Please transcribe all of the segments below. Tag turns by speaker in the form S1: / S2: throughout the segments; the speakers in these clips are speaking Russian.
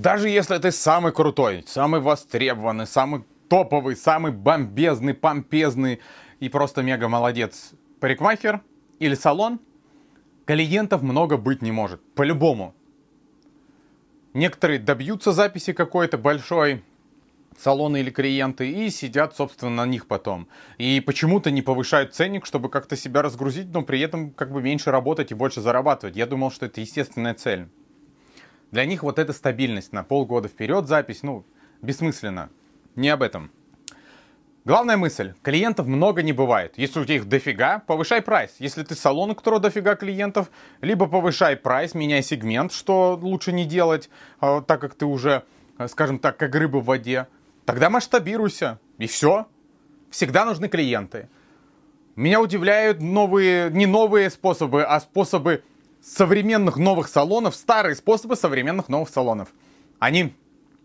S1: Даже если ты самый крутой, самый востребованный, самый топовый, самый бомбезный, помпезный и просто мега молодец парикмахер или салон, клиентов много быть не может. По-любому. Некоторые добьются записи какой-то большой, салоны или клиенты, и сидят, собственно, на них потом. И почему-то не повышают ценник, чтобы как-то себя разгрузить, но при этом как бы меньше работать и больше зарабатывать. Я думал, что это естественная цель. Для них вот эта стабильность на полгода вперед запись, ну, бессмысленно. Не об этом. Главная мысль. Клиентов много не бывает. Если у тебя их дофига, повышай прайс. Если ты салон, у которого дофига клиентов, либо повышай прайс, меняй сегмент, что лучше не делать, а, так как ты уже, а, скажем так, как рыба в воде. Тогда масштабируйся. И все. Всегда нужны клиенты. Меня удивляют новые, не новые способы, а способы современных новых салонов, старые способы современных новых салонов. Они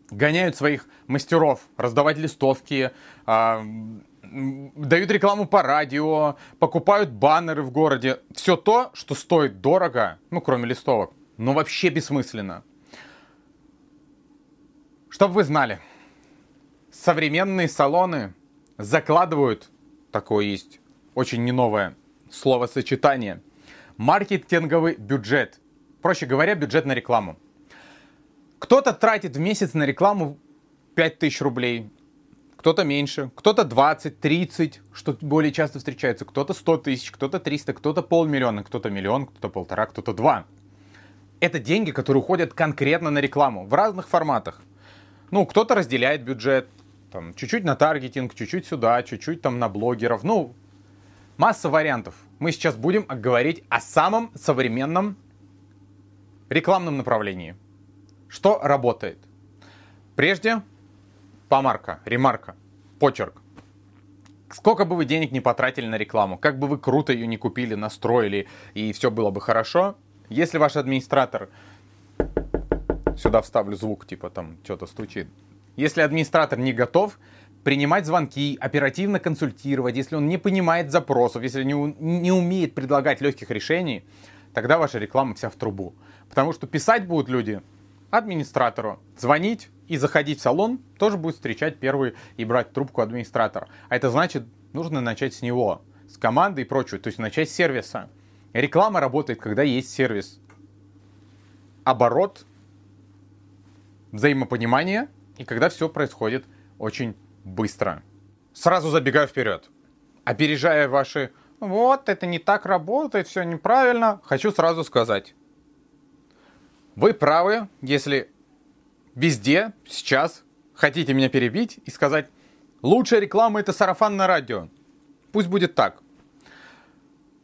S1: гоняют своих мастеров раздавать листовки, э, дают рекламу по радио, покупают баннеры в городе. Все то, что стоит дорого, ну, кроме листовок, но вообще бессмысленно. Чтобы вы знали, современные салоны закладывают, такое есть очень не новое словосочетание, маркетинговый бюджет. Проще говоря, бюджет на рекламу. Кто-то тратит в месяц на рекламу 5000 рублей, кто-то меньше, кто-то 20, 30, что более часто встречается, кто-то 100 тысяч, кто-то 300, кто-то полмиллиона, кто-то миллион, кто-то полтора, кто-то два. Это деньги, которые уходят конкретно на рекламу в разных форматах. Ну, кто-то разделяет бюджет, там, чуть-чуть на таргетинг, чуть-чуть сюда, чуть-чуть там на блогеров. Ну, масса вариантов. Мы сейчас будем говорить о самом современном рекламном направлении – что работает? Прежде помарка, ремарка, почерк. Сколько бы вы денег не потратили на рекламу, как бы вы круто ее не купили, настроили, и все было бы хорошо, если ваш администратор, сюда вставлю звук, типа там что-то стучит, если администратор не готов принимать звонки, оперативно консультировать, если он не понимает запросов, если не, не умеет предлагать легких решений, тогда ваша реклама вся в трубу. Потому что писать будут люди администратору. Звонить и заходить в салон тоже будет встречать первый и брать трубку администратора. А это значит, нужно начать с него, с команды и прочего, то есть начать с сервиса. Реклама работает, когда есть сервис. Оборот, взаимопонимание и когда все происходит очень быстро. Сразу забегаю вперед. Опережая ваши «вот, это не так работает, все неправильно», хочу сразу сказать. Вы правы, если везде сейчас хотите меня перебить и сказать, лучшая реклама это сарафан на радио. Пусть будет так.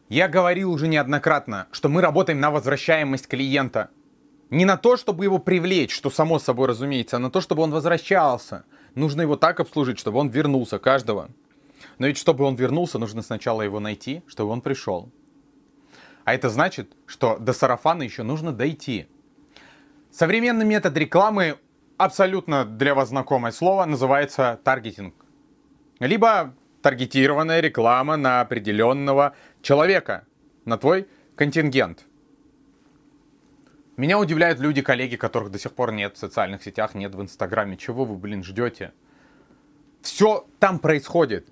S1: Я говорил уже неоднократно, что мы работаем на возвращаемость клиента. Не на то, чтобы его привлечь, что само собой разумеется, а на то, чтобы он возвращался. Нужно его так обслужить, чтобы он вернулся, каждого. Но ведь чтобы он вернулся, нужно сначала его найти, чтобы он пришел. А это значит, что до сарафана еще нужно дойти. Современный метод рекламы, абсолютно для вас знакомое слово, называется таргетинг. Либо таргетированная реклама на определенного человека, на твой контингент. Меня удивляют люди, коллеги, которых до сих пор нет в социальных сетях, нет в Инстаграме. Чего вы, блин, ждете? Все там происходит.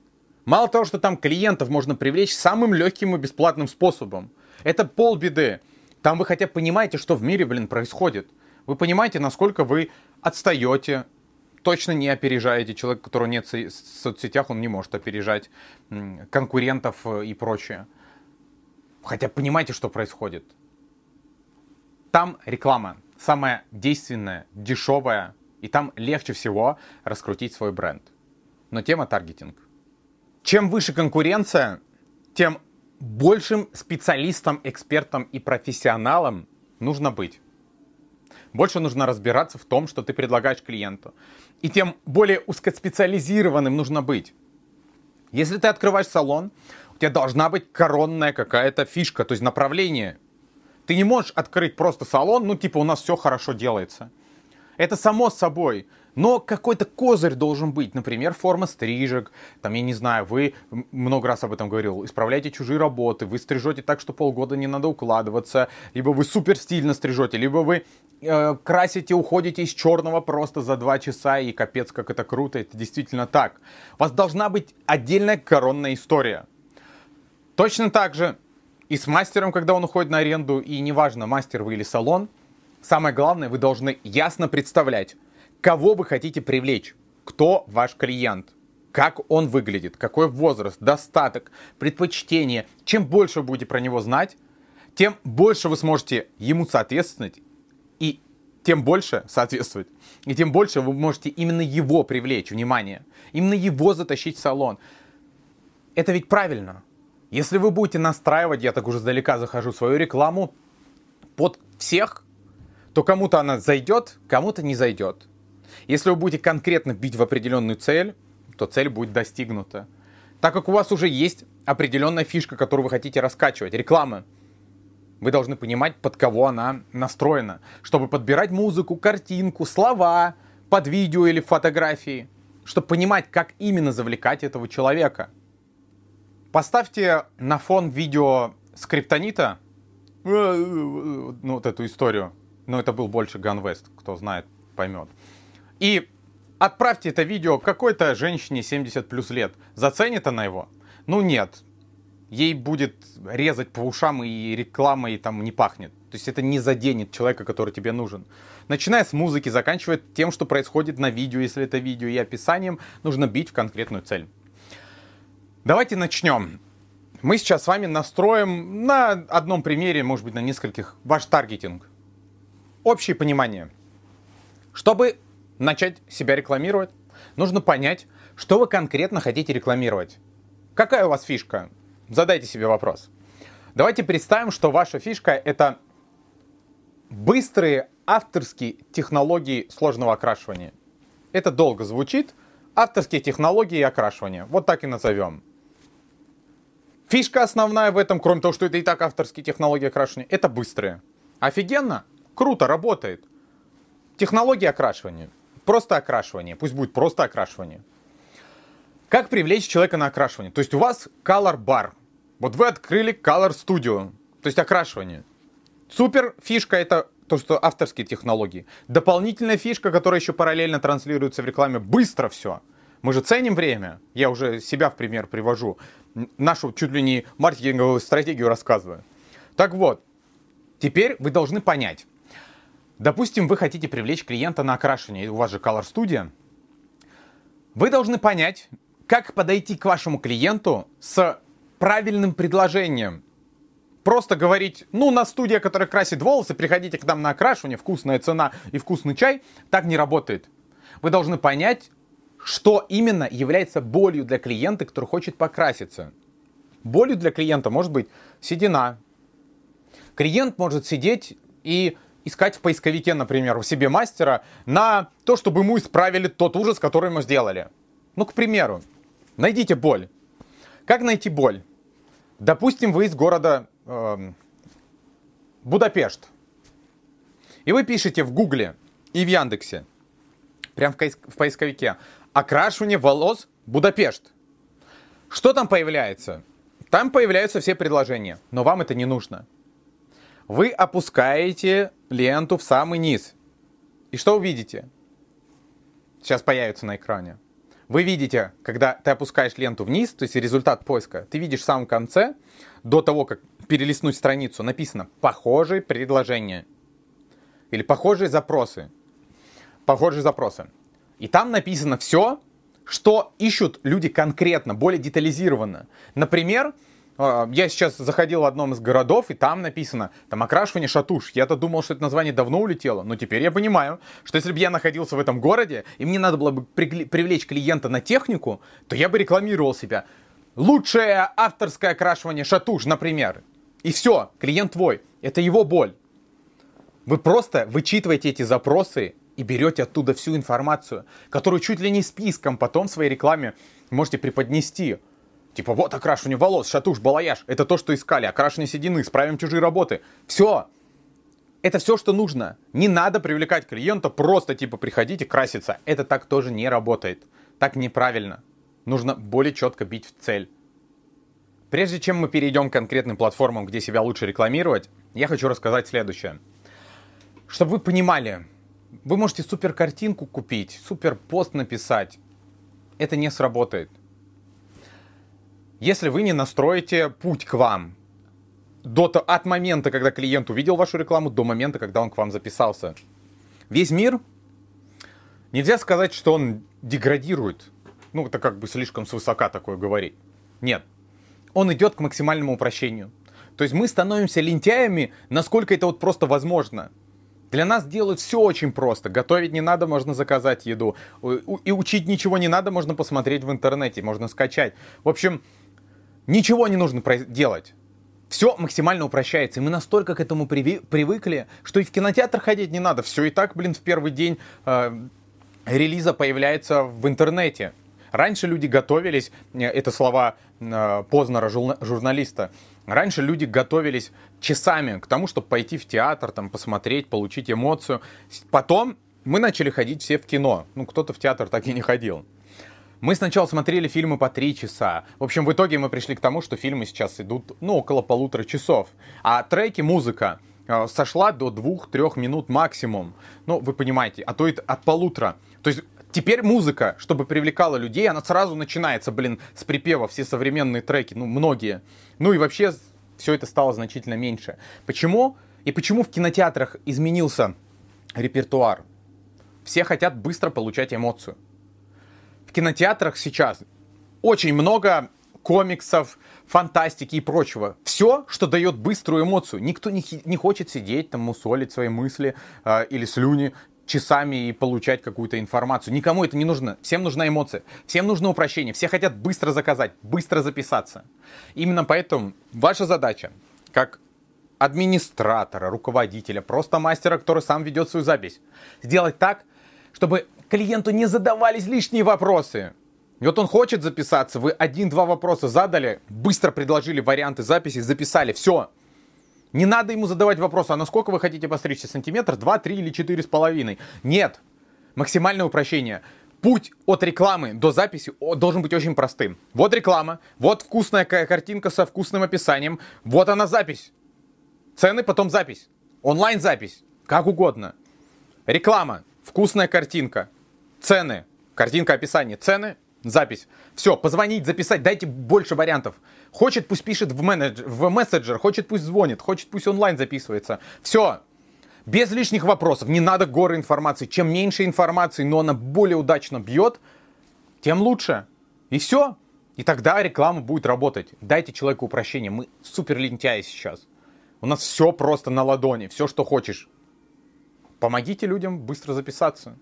S1: Мало того, что там клиентов можно привлечь самым легким и бесплатным способом. Это полбеды. Там вы хотя бы понимаете, что в мире, блин, происходит. Вы понимаете, насколько вы отстаете, точно не опережаете. Человек, которого нет в соцсетях, он не может опережать конкурентов э, и прочее. Хотя понимаете, что происходит. Там реклама самая действенная, дешевая, и там легче всего раскрутить свой бренд. Но тема таргетинг. Чем выше конкуренция, тем большим специалистом, экспертом и профессионалом нужно быть больше нужно разбираться в том, что ты предлагаешь клиенту. И тем более узкоспециализированным нужно быть. Если ты открываешь салон, у тебя должна быть коронная какая-то фишка, то есть направление. Ты не можешь открыть просто салон, ну типа у нас все хорошо делается. Это само собой. Но какой-то козырь должен быть, например, форма стрижек, там, я не знаю, вы много раз об этом говорил, исправляете чужие работы, вы стрижете так, что полгода не надо укладываться, либо вы супер стильно стрижете, либо вы э, красите, уходите из черного просто за два часа, и капец, как это круто, это действительно так. У вас должна быть отдельная коронная история. Точно так же и с мастером, когда он уходит на аренду, и неважно, мастер вы или салон, самое главное, вы должны ясно представлять, кого вы хотите привлечь, кто ваш клиент, как он выглядит, какой возраст, достаток, предпочтение. Чем больше будете про него знать, тем больше вы сможете ему соответствовать и тем больше соответствовать. И тем больше вы можете именно его привлечь, внимание. Именно его затащить в салон. Это ведь правильно. Если вы будете настраивать, я так уже сдалека захожу, свою рекламу под всех, то кому-то она зайдет, кому-то не зайдет. Если вы будете конкретно бить в определенную цель, то цель будет достигнута. Так как у вас уже есть определенная фишка, которую вы хотите раскачивать, реклама, вы должны понимать, под кого она настроена, чтобы подбирать музыку, картинку, слова под видео или фотографии, чтобы понимать, как именно завлекать этого человека – Поставьте на фон видео скриптонита, ну вот эту историю, но это был больше Ганвест, кто знает, поймет. И отправьте это видео какой-то женщине 70 плюс лет. Заценит она его? Ну нет. Ей будет резать по ушам и рекламой там не пахнет. То есть это не заденет человека, который тебе нужен. Начиная с музыки, заканчивая тем, что происходит на видео, если это видео, и описанием, нужно бить в конкретную цель. Давайте начнем. Мы сейчас с вами настроим на одном примере, может быть, на нескольких, ваш таргетинг. Общее понимание. Чтобы начать себя рекламировать, нужно понять, что вы конкретно хотите рекламировать. Какая у вас фишка? Задайте себе вопрос. Давайте представим, что ваша фишка это быстрые авторские технологии сложного окрашивания. Это долго звучит. Авторские технологии окрашивания. Вот так и назовем. Фишка основная в этом, кроме того, что это и так авторские технологии окрашивания, это быстрые. Офигенно, круто, работает. Технология окрашивания. Просто окрашивание. Пусть будет просто окрашивание. Как привлечь человека на окрашивание? То есть у вас Color Bar. Вот вы открыли Color Studio. То есть окрашивание. Супер фишка это то, что авторские технологии. Дополнительная фишка, которая еще параллельно транслируется в рекламе. Быстро все. Мы же ценим время. Я уже себя в пример привожу. Нашу чуть ли не маркетинговую стратегию рассказываю. Так вот, теперь вы должны понять. Допустим, вы хотите привлечь клиента на окрашивание, у вас же Color Studio. Вы должны понять, как подойти к вашему клиенту с правильным предложением. Просто говорить, ну, на студия, которая красит волосы, приходите к нам на окрашивание, вкусная цена и вкусный чай, так не работает. Вы должны понять, что именно является болью для клиента, который хочет покраситься. Болью для клиента может быть седина. Клиент может сидеть и искать в поисковике, например, у себе мастера на то, чтобы ему исправили тот ужас, который ему сделали. Ну, к примеру, найдите боль. Как найти боль? Допустим, вы из города э, Будапешт. И вы пишете в Гугле и в Яндексе, прям в поисковике, окрашивание волос Будапешт. Что там появляется? Там появляются все предложения, но вам это не нужно. Вы опускаете ленту в самый низ. И что вы видите? Сейчас появится на экране. Вы видите, когда ты опускаешь ленту вниз, то есть результат поиска, ты видишь в самом конце, до того, как перелистнуть страницу, написано «похожие предложения» или «похожие запросы». Похожие запросы. И там написано все, что ищут люди конкретно, более детализированно. Например, э, я сейчас заходил в одном из городов, и там написано, там окрашивание шатуш. Я-то думал, что это название давно улетело, но теперь я понимаю, что если бы я находился в этом городе, и мне надо было бы привлечь клиента на технику, то я бы рекламировал себя. Лучшее авторское окрашивание шатуш, например. И все, клиент твой. Это его боль. Вы просто вычитываете эти запросы и берете оттуда всю информацию, которую чуть ли не списком потом в своей рекламе можете преподнести. Типа, вот окрашивание волос, шатуш, балаяж. Это то, что искали. Окрашивание седины, справим чужие работы. Все. Это все, что нужно. Не надо привлекать клиента, просто типа приходите краситься. Это так тоже не работает. Так неправильно. Нужно более четко бить в цель. Прежде чем мы перейдем к конкретным платформам, где себя лучше рекламировать, я хочу рассказать следующее. Чтобы вы понимали, вы можете супер картинку купить, супер пост написать. Это не сработает. Если вы не настроите путь к вам, до, от момента, когда клиент увидел вашу рекламу, до момента, когда он к вам записался. Весь мир, нельзя сказать, что он деградирует. Ну, это как бы слишком свысока такое говорить. Нет, он идет к максимальному упрощению. То есть мы становимся лентяями, насколько это вот просто возможно. Для нас делают все очень просто. Готовить не надо, можно заказать еду. И учить ничего не надо, можно посмотреть в интернете, можно скачать. В общем, ничего не нужно делать. Все максимально упрощается. И мы настолько к этому привыкли, что и в кинотеатр ходить не надо. Все и так, блин, в первый день э, релиза появляется в интернете. Раньше люди готовились, э, это слова э, Познера, журналиста, раньше люди готовились часами к тому, чтобы пойти в театр, там, посмотреть, получить эмоцию. Потом мы начали ходить все в кино. Ну, кто-то в театр так и не ходил. Мы сначала смотрели фильмы по три часа. В общем, в итоге мы пришли к тому, что фильмы сейчас идут, ну, около полутора часов. А треки, музыка э, сошла до двух-трех минут максимум. Ну, вы понимаете, а то и от полутора. То есть Теперь музыка, чтобы привлекала людей, она сразу начинается, блин, с припева, все современные треки, ну, многие. Ну и вообще все это стало значительно меньше. Почему? И почему в кинотеатрах изменился репертуар? Все хотят быстро получать эмоцию. В кинотеатрах сейчас очень много комиксов, фантастики и прочего. Все, что дает быструю эмоцию. Никто не, не хочет сидеть, там, мусолить свои мысли э, или слюни часами и получать какую-то информацию. Никому это не нужно. Всем нужна эмоция. Всем нужно упрощение. Все хотят быстро заказать, быстро записаться. Именно поэтому ваша задача, как администратора, руководителя, просто мастера, который сам ведет свою запись, сделать так, чтобы клиенту не задавались лишние вопросы. И вот он хочет записаться, вы один-два вопроса задали, быстро предложили варианты записи, записали, все. Не надо ему задавать вопрос, а насколько вы хотите постричься? Сантиметр, два, три или четыре с половиной? Нет. Максимальное упрощение. Путь от рекламы до записи должен быть очень простым. Вот реклама, вот вкусная картинка со вкусным описанием, вот она запись. Цены, потом запись. Онлайн-запись, как угодно. Реклама, вкусная картинка, цены, картинка, описание, цены, запись. Все, позвонить, записать, дайте больше вариантов. Хочет, пусть пишет в, менедж... в мессенджер, хочет, пусть звонит, хочет, пусть онлайн записывается. Все, без лишних вопросов, не надо горы информации. Чем меньше информации, но она более удачно бьет, тем лучше. И все. И тогда реклама будет работать. Дайте человеку упрощение. Мы супер лентяи сейчас. У нас все просто на ладони, все, что хочешь. Помогите людям быстро записаться.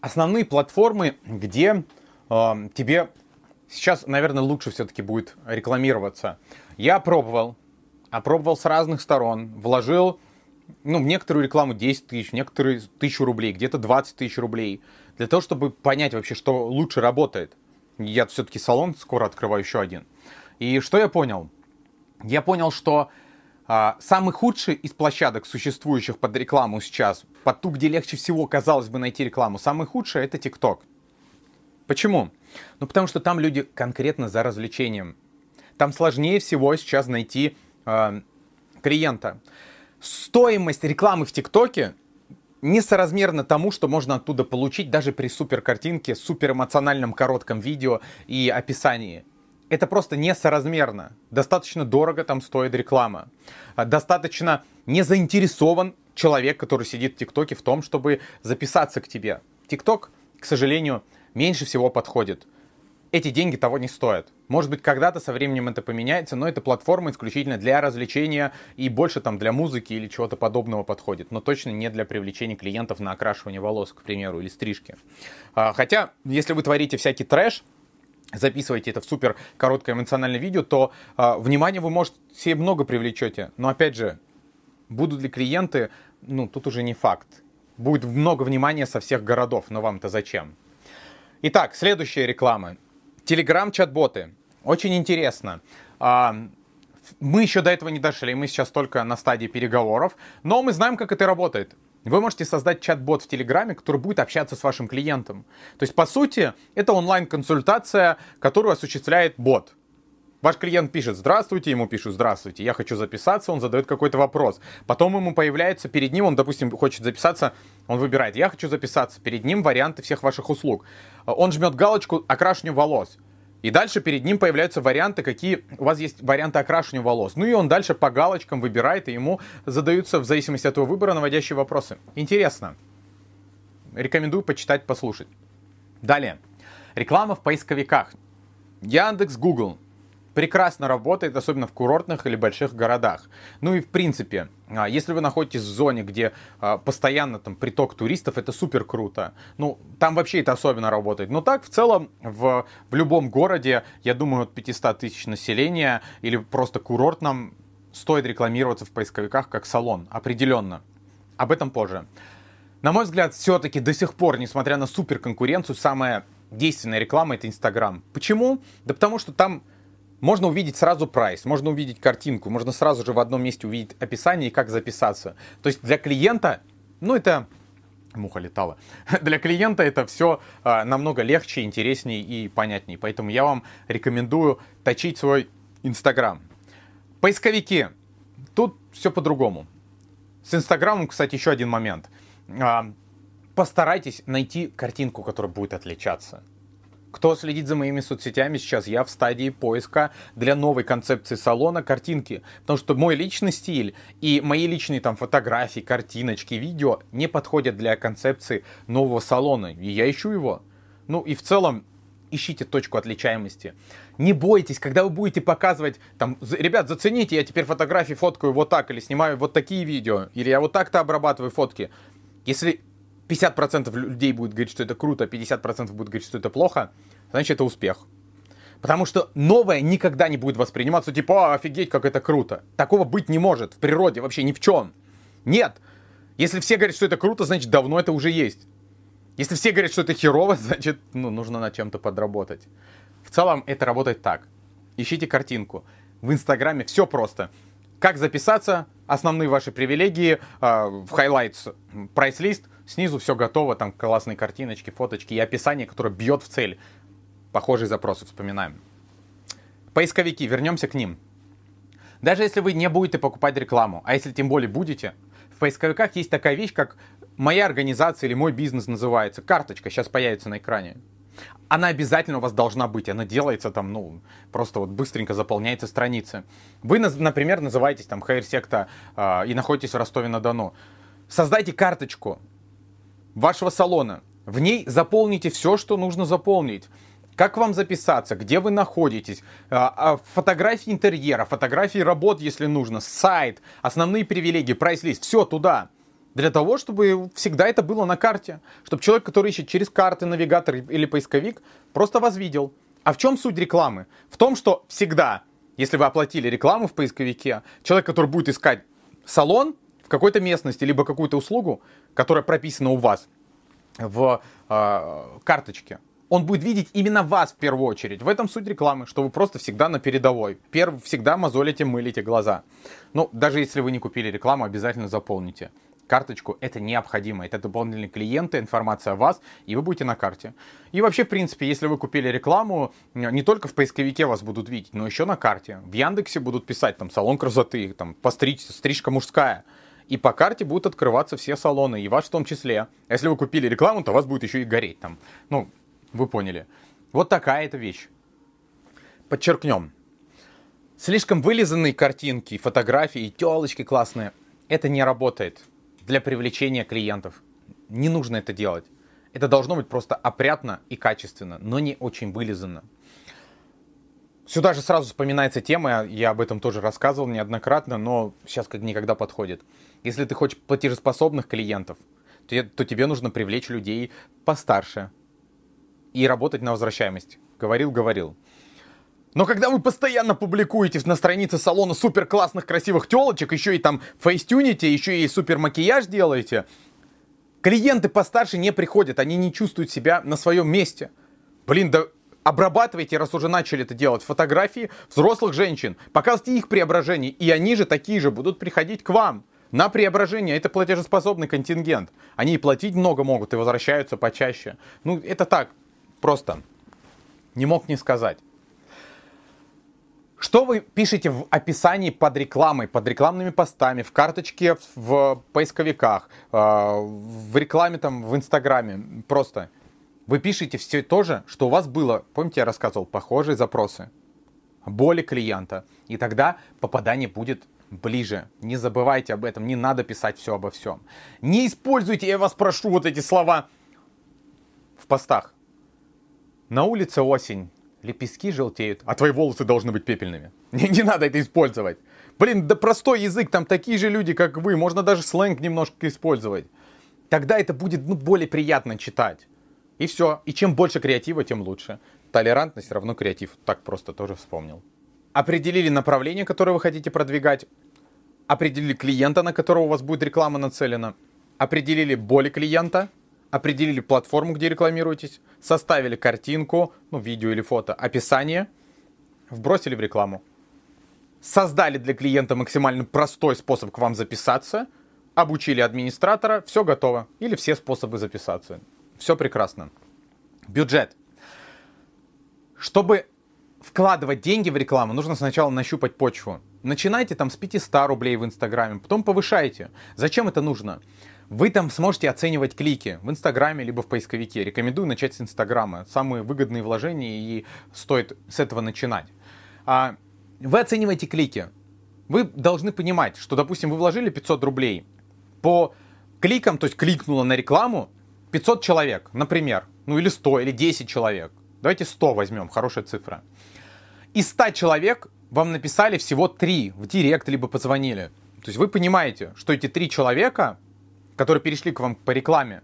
S1: Основные платформы, где э, тебе сейчас, наверное, лучше все-таки будет рекламироваться. Я пробовал, опробовал с разных сторон, вложил ну, в некоторую рекламу 10 тысяч, в некоторые тысячу рублей, где-то 20 тысяч рублей, для того, чтобы понять вообще, что лучше работает. Я все-таки салон скоро открываю еще один. И что я понял? Я понял, что а, самый худший из площадок, существующих под рекламу сейчас, под ту, где легче всего, казалось бы, найти рекламу, самый худший это TikTok. Почему? Ну, потому что там люди конкретно за развлечением. Там сложнее всего сейчас найти э, клиента. Стоимость рекламы в ТикТоке несоразмерно тому, что можно оттуда получить даже при супер картинке, супер эмоциональном коротком видео и описании. Это просто несоразмерно. Достаточно дорого там стоит реклама. А, достаточно не заинтересован человек, который сидит в ТикТоке в том, чтобы записаться к тебе. ТикТок, к сожалению, меньше всего подходит. Эти деньги того не стоят. Может быть, когда-то со временем это поменяется, но это платформа исключительно для развлечения и больше там для музыки или чего-то подобного подходит, но точно не для привлечения клиентов на окрашивание волос, к примеру, или стрижки. А, хотя, если вы творите всякий трэш, записываете это в супер короткое эмоциональное видео, то э, внимание вы, может, себе много привлечете. Но опять же, будут ли клиенты, ну, тут уже не факт. Будет много внимания со всех городов, но вам-то зачем? Итак, следующая реклама. Телеграм-чат-боты. Очень интересно. А, Мы еще до этого не дошли, мы сейчас только на стадии переговоров, но мы знаем, как это работает. Вы можете создать чат-бот в Телеграме, который будет общаться с вашим клиентом. То есть, по сути, это онлайн-консультация, которую осуществляет бот. Ваш клиент пишет «Здравствуйте», ему пишут «Здравствуйте», я хочу записаться, он задает какой-то вопрос. Потом ему появляется перед ним, он, допустим, хочет записаться, он выбирает «Я хочу записаться», перед ним варианты всех ваших услуг. Он жмет галочку «Окрашивание волос». И дальше перед ним появляются варианты, какие у вас есть варианты окрашивания волос. Ну и он дальше по галочкам выбирает, и ему задаются в зависимости от его выбора наводящие вопросы. Интересно. Рекомендую почитать, послушать. Далее. Реклама в поисковиках. Яндекс, Google прекрасно работает, особенно в курортных или больших городах. Ну и в принципе, а, если вы находитесь в зоне, где а, постоянно там приток туристов, это супер круто. Ну, там вообще это особенно работает. Но так, в целом, в, в любом городе, я думаю, от 500 тысяч населения или просто курортном, стоит рекламироваться в поисковиках как салон. Определенно. Об этом позже. На мой взгляд, все-таки до сих пор, несмотря на супер конкуренцию, самая действенная реклама это Инстаграм. Почему? Да потому что там можно увидеть сразу прайс, можно увидеть картинку, можно сразу же в одном месте увидеть описание и как записаться. То есть для клиента, ну это муха летала. Для клиента это все а, намного легче, интереснее и понятнее. Поэтому я вам рекомендую точить свой Инстаграм. Поисковики. Тут все по-другому. С Инстаграмом, кстати, еще один момент. А, постарайтесь найти картинку, которая будет отличаться. Кто следит за моими соцсетями сейчас, я в стадии поиска для новой концепции салона картинки. Потому что мой личный стиль и мои личные там фотографии, картиночки, видео не подходят для концепции нового салона. И я ищу его. Ну и в целом ищите точку отличаемости. Не бойтесь, когда вы будете показывать, там, ребят, зацените, я теперь фотографии фоткаю вот так, или снимаю вот такие видео, или я вот так-то обрабатываю фотки. Если 50% людей будет говорить, что это круто, 50% будет говорить, что это плохо, значит это успех. Потому что новое никогда не будет восприниматься типа, офигеть, как это круто. Такого быть не может в природе вообще ни в чем. Нет. Если все говорят, что это круто, значит давно это уже есть. Если все говорят, что это херово, значит ну, нужно над чем-то подработать. В целом это работает так. Ищите картинку. В Инстаграме все просто. Как записаться, основные ваши привилегии, э, в highlights прайс-лист – Снизу все готово, там классные картиночки, фоточки и описание, которое бьет в цель. Похожие запросы вспоминаем. Поисковики, вернемся к ним. Даже если вы не будете покупать рекламу, а если тем более будете, в поисковиках есть такая вещь, как моя организация или мой бизнес называется. Карточка сейчас появится на экране. Она обязательно у вас должна быть. Она делается там, ну, просто вот быстренько заполняется страницы. Вы, например, называетесь там Хайр Секта э, и находитесь в Ростове-на-Дону. Создайте карточку вашего салона. В ней заполните все, что нужно заполнить. Как вам записаться, где вы находитесь, а, а, фотографии интерьера, фотографии работ, если нужно, сайт, основные привилегии, прайс-лист, все туда. Для того, чтобы всегда это было на карте. Чтобы человек, который ищет через карты, навигатор или поисковик, просто вас видел. А в чем суть рекламы? В том, что всегда, если вы оплатили рекламу в поисковике, человек, который будет искать салон, в какой-то местности, либо какую-то услугу, которая прописана у вас в э, карточке, он будет видеть именно вас в первую очередь. В этом суть рекламы, что вы просто всегда на передовой. Перв, всегда мозолите, мылите глаза. Ну, даже если вы не купили рекламу, обязательно заполните. Карточку это необходимо. Это дополнительные клиенты, информация о вас, и вы будете на карте. И вообще, в принципе, если вы купили рекламу, не только в поисковике вас будут видеть, но еще на карте. В Яндексе будут писать там салон красоты, там постричь, стрижка мужская и по карте будут открываться все салоны, и ваш в том числе. Если вы купили рекламу, то у вас будет еще и гореть там. Ну, вы поняли. Вот такая это вещь. Подчеркнем. Слишком вылизанные картинки, фотографии, телочки классные. Это не работает для привлечения клиентов. Не нужно это делать. Это должно быть просто опрятно и качественно, но не очень вылизанно. Сюда же сразу вспоминается тема, я об этом тоже рассказывал неоднократно, но сейчас как никогда подходит. Если ты хочешь платежеспособных клиентов, то, то тебе нужно привлечь людей постарше и работать на возвращаемость. Говорил, говорил. Но когда вы постоянно публикуете на странице салона супер классных красивых телочек, еще и там фейстюните, еще и супер макияж делаете, клиенты постарше не приходят, они не чувствуют себя на своем месте. Блин, да Обрабатывайте, раз уже начали это делать, фотографии взрослых женщин. Показывайте их преображение, и они же такие же будут приходить к вам на преображение. Это платежеспособный контингент. Они и платить много могут, и возвращаются почаще. Ну, это так, просто. Не мог не сказать. Что вы пишете в описании под рекламой, под рекламными постами, в карточке в поисковиках, э, в рекламе там в Инстаграме? Просто вы пишете все то же, что у вас было, помните, я рассказывал, похожие запросы, боли клиента. И тогда попадание будет ближе. Не забывайте об этом, не надо писать все обо всем. Не используйте, я вас прошу, вот эти слова в постах. На улице осень, лепестки желтеют, а твои волосы должны быть пепельными. Не, не надо это использовать. Блин, да простой язык, там такие же люди, как вы, можно даже сленг немножко использовать. Тогда это будет ну, более приятно читать. И все. И чем больше креатива, тем лучше. Толерантность равно креатив. Так просто тоже вспомнил. Определили направление, которое вы хотите продвигать. Определили клиента, на которого у вас будет реклама нацелена. Определили боли клиента. Определили платформу, где рекламируетесь. Составили картинку, ну, видео или фото, описание. Вбросили в рекламу. Создали для клиента максимально простой способ к вам записаться. Обучили администратора. Все готово. Или все способы записаться. Все прекрасно. Бюджет. Чтобы вкладывать деньги в рекламу, нужно сначала нащупать почву. Начинайте там с 500 рублей в Инстаграме, потом повышайте. Зачем это нужно? Вы там сможете оценивать клики в Инстаграме либо в поисковике. Рекомендую начать с Инстаграма. Самые выгодные вложения и стоит с этого начинать. А, вы оцениваете клики. Вы должны понимать, что, допустим, вы вложили 500 рублей. По кликам, то есть кликнуло на рекламу, 500 человек, например, ну или 100, или 10 человек. Давайте 100 возьмем, хорошая цифра. Из 100 человек вам написали всего 3 в директ, либо позвонили. То есть вы понимаете, что эти 3 человека, которые перешли к вам по рекламе,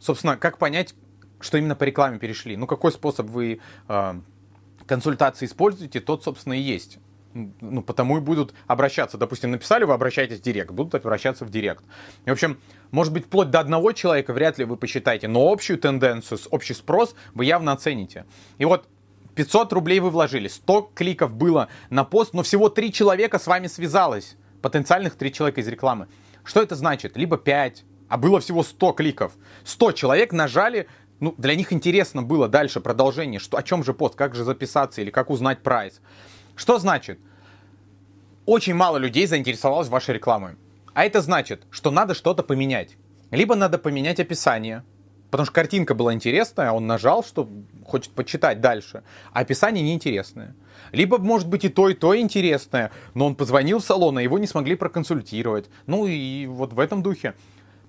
S1: собственно, как понять, что именно по рекламе перешли? Ну, какой способ вы э, консультации используете, тот, собственно, и есть ну, потому и будут обращаться. Допустим, написали, вы обращаетесь в директ, будут обращаться в директ. И, в общем, может быть, вплоть до одного человека вряд ли вы посчитаете, но общую тенденцию, общий спрос вы явно оцените. И вот 500 рублей вы вложили, 100 кликов было на пост, но всего 3 человека с вами связалось. Потенциальных 3 человека из рекламы. Что это значит? Либо 5, а было всего 100 кликов. 100 человек нажали, ну, для них интересно было дальше продолжение, что, о чем же пост, как же записаться или как узнать прайс. Что значит? Очень мало людей заинтересовалось вашей рекламой. А это значит, что надо что-то поменять. Либо надо поменять описание, потому что картинка была интересная, он нажал, что хочет почитать дальше, а описание неинтересное. Либо, может быть, и то, и то интересное, но он позвонил в салон, а его не смогли проконсультировать. Ну и вот в этом духе.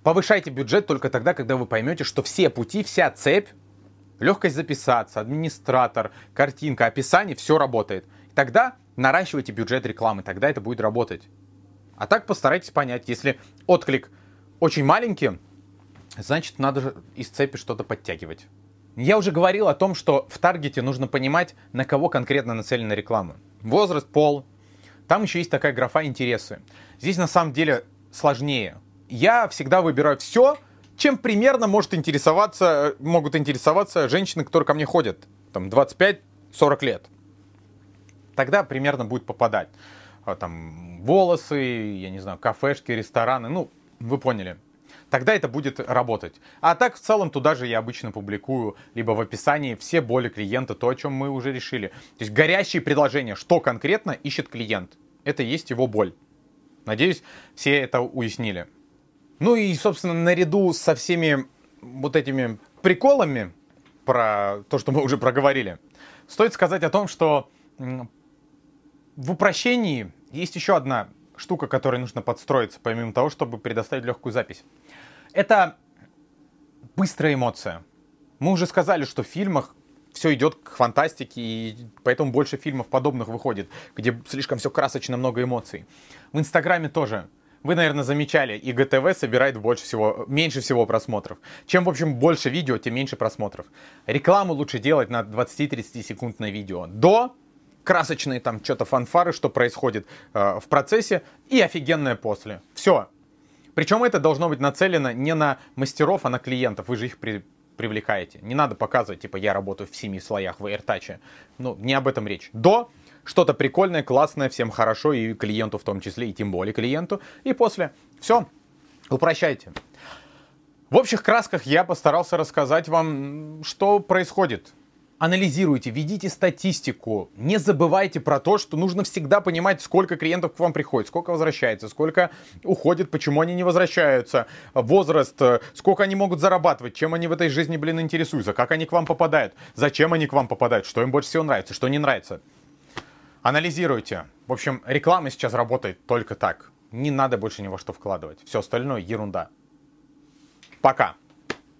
S1: Повышайте бюджет только тогда, когда вы поймете, что все пути, вся цепь, легкость записаться, администратор, картинка, описание, все работает. Тогда наращивайте бюджет рекламы, тогда это будет работать. А так постарайтесь понять, если отклик очень маленький, значит надо из цепи что-то подтягивать. Я уже говорил о том, что в таргете нужно понимать, на кого конкретно нацелена реклама. Возраст, пол. Там еще есть такая графа интересы. Здесь на самом деле сложнее. Я всегда выбираю все, чем примерно может интересоваться, могут интересоваться женщины, которые ко мне ходят. Там 25-40 лет тогда примерно будет попадать. А, там волосы, я не знаю, кафешки, рестораны, ну, вы поняли. Тогда это будет работать. А так, в целом, туда же я обычно публикую, либо в описании все боли клиента, то, о чем мы уже решили. То есть горящие предложения, что конкретно ищет клиент. Это есть его боль. Надеюсь, все это уяснили. Ну и, собственно, наряду со всеми вот этими приколами про то, что мы уже проговорили, стоит сказать о том, что в упрощении есть еще одна штука, которой нужно подстроиться, помимо того, чтобы предоставить легкую запись. Это быстрая эмоция. Мы уже сказали, что в фильмах все идет к фантастике, и поэтому больше фильмов подобных выходит, где слишком все красочно, много эмоций. В Инстаграме тоже. Вы, наверное, замечали, и ГТВ собирает больше всего, меньше всего просмотров. Чем, в общем, больше видео, тем меньше просмотров. Рекламу лучше делать на 20-30 секундное видео. До красочные там что-то фанфары, что происходит э, в процессе, и офигенное после. Все. Причем это должно быть нацелено не на мастеров, а на клиентов. Вы же их при, привлекаете. Не надо показывать, типа, я работаю в семи слоях в AirTouch. Ну, не об этом речь. До что-то прикольное, классное, всем хорошо, и клиенту в том числе, и тем более клиенту. И после. Все. Упрощайте. В общих красках я постарался рассказать вам, что происходит анализируйте, ведите статистику, не забывайте про то, что нужно всегда понимать, сколько клиентов к вам приходит, сколько возвращается, сколько уходит, почему они не возвращаются, возраст, сколько они могут зарабатывать, чем они в этой жизни, блин, интересуются, как они к вам попадают, зачем они к вам попадают, что им больше всего нравится, что не нравится. Анализируйте. В общем, реклама сейчас работает только так. Не надо больше ни во что вкладывать. Все остальное ерунда. Пока.